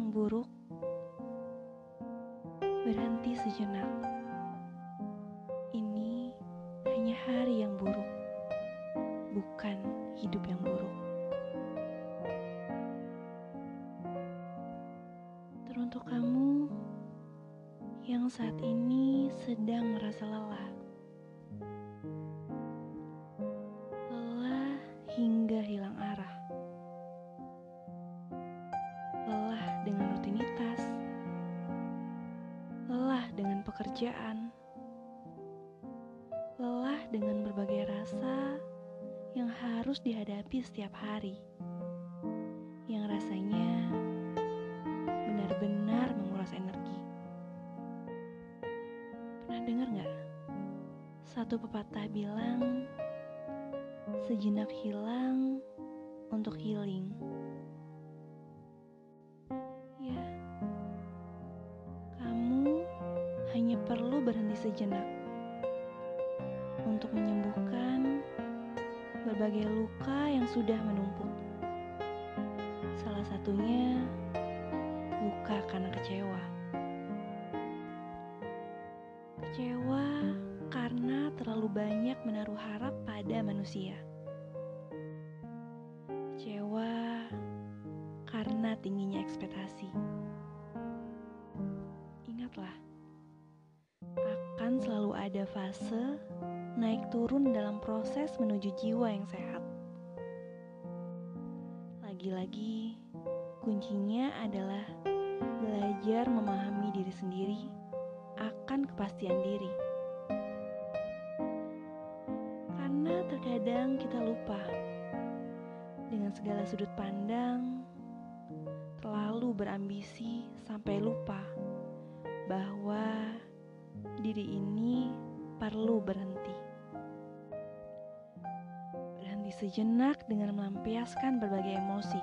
yang buruk, berhenti sejenak. Ini hanya hari yang buruk, bukan hidup yang buruk. Teruntuk kamu yang saat ini sedang pekerjaan, lelah dengan berbagai rasa yang harus dihadapi setiap hari, yang rasanya benar-benar menguras energi. Pernah dengar nggak? Satu pepatah bilang, sejenak hilang untuk healing. Hanya perlu berhenti sejenak untuk menyembuhkan berbagai luka yang sudah menumpuk. Salah satunya luka karena kecewa. Kecewa karena terlalu banyak menaruh harap pada manusia. Kecewa karena tingginya ekspektasi. Ada fase naik turun dalam proses menuju jiwa yang sehat. Lagi-lagi, kuncinya adalah belajar memahami diri sendiri akan kepastian diri. Karena terkadang kita lupa dengan segala sudut pandang, terlalu berambisi sampai lupa bahwa diri ini perlu berhenti. Berhenti sejenak dengan melampiaskan berbagai emosi.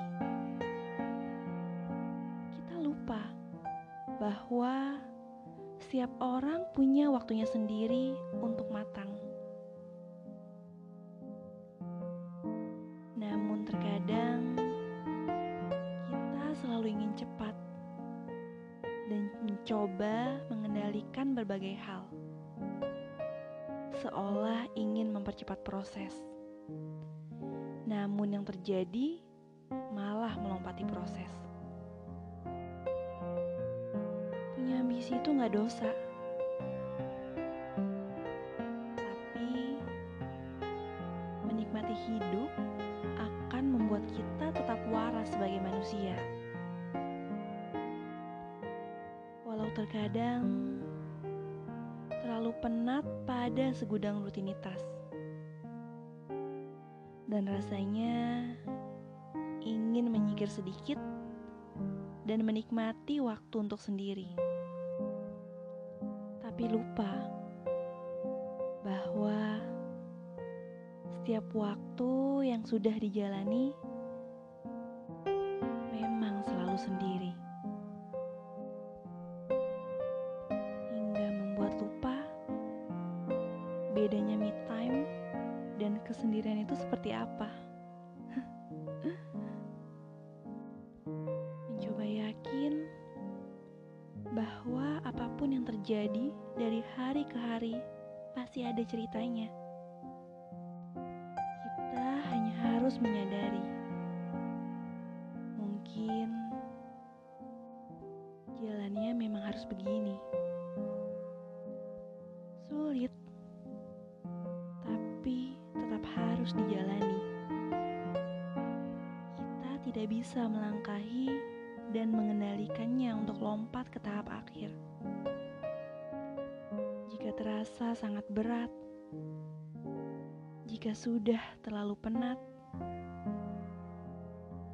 Kita lupa bahwa setiap orang punya waktunya sendiri untuk matang. Namun terkadang kita selalu ingin cepat dan mencoba berbagai hal. Seolah ingin mempercepat proses. Namun yang terjadi malah melompati proses. Punya ambisi itu nggak dosa. Tapi menikmati hidup akan membuat kita tetap waras sebagai manusia. Walau terkadang penat pada segudang rutinitas. Dan rasanya ingin menyingkir sedikit dan menikmati waktu untuk sendiri. Tapi lupa bahwa setiap waktu yang sudah dijalani me time dan kesendirian itu seperti apa. Mencoba yakin bahwa apa pun yang terjadi dari hari ke hari pasti ada ceritanya. Kita hanya harus menyadari, mungkin jalannya memang harus begini. Sulit, harus dijalani. Kita tidak bisa melangkahi dan mengendalikannya untuk lompat ke tahap akhir. Jika terasa sangat berat, jika sudah terlalu penat,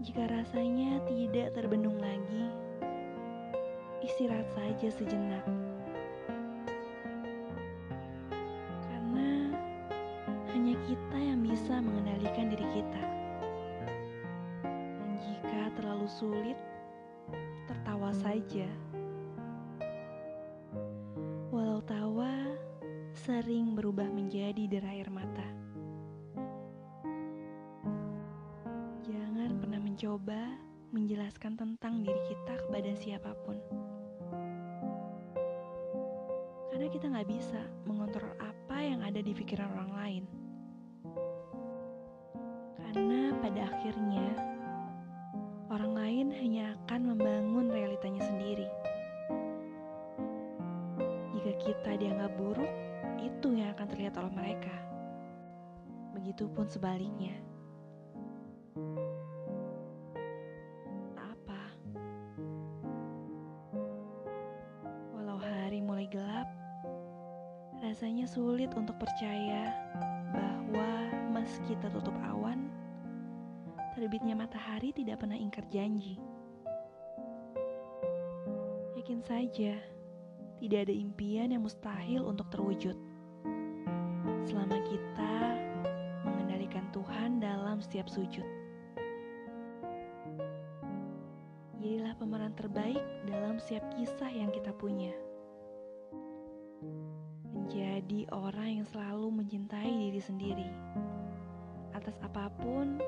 jika rasanya tidak terbendung lagi, istirahat saja sejenak. Diri kita. Dan jika terlalu sulit, tertawa saja. Walau tawa sering berubah menjadi derai air mata. Jangan pernah mencoba menjelaskan tentang diri kita kepada siapa pun. Karena kita nggak bisa mengontrol apa yang ada di pikiran orang lain. Pada akhirnya, orang lain hanya akan membangun realitanya sendiri. Jika kita dianggap buruk, itu yang akan terlihat oleh mereka. Begitupun sebaliknya. apa. Walau hari mulai gelap, rasanya sulit untuk percaya bahwa meski tertutup awan, terbitnya matahari tidak pernah ingkar janji. Yakin saja, tidak ada impian yang mustahil untuk terwujud. Selama kita mengendalikan Tuhan dalam setiap sujud. Jadilah pemeran terbaik dalam setiap kisah yang kita punya. Menjadi orang yang selalu mencintai diri sendiri atas apa pun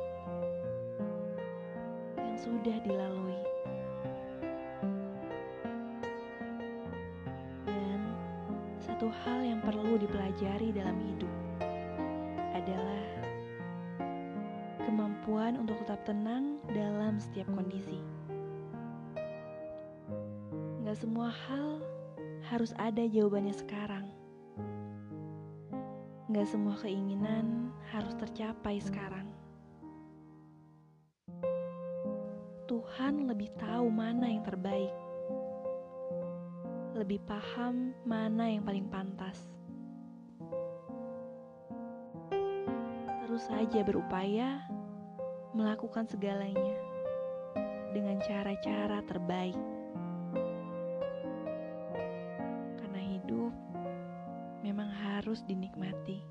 yang sudah dilalui. Dan satu hal yang perlu dipelajari dalam hidup adalah kemampuan untuk tetap tenang dalam setiap kondisi. Gak semua hal harus ada jawabannya sekarang. Gak semua keinginan harus tercapai sekarang. Tuhan lebih tahu mana yang terbaik, lebih paham mana yang paling pantas. Terus saja berupaya melakukan segalanya dengan cara-cara terbaik. Karena hidup memang harus dinikmati.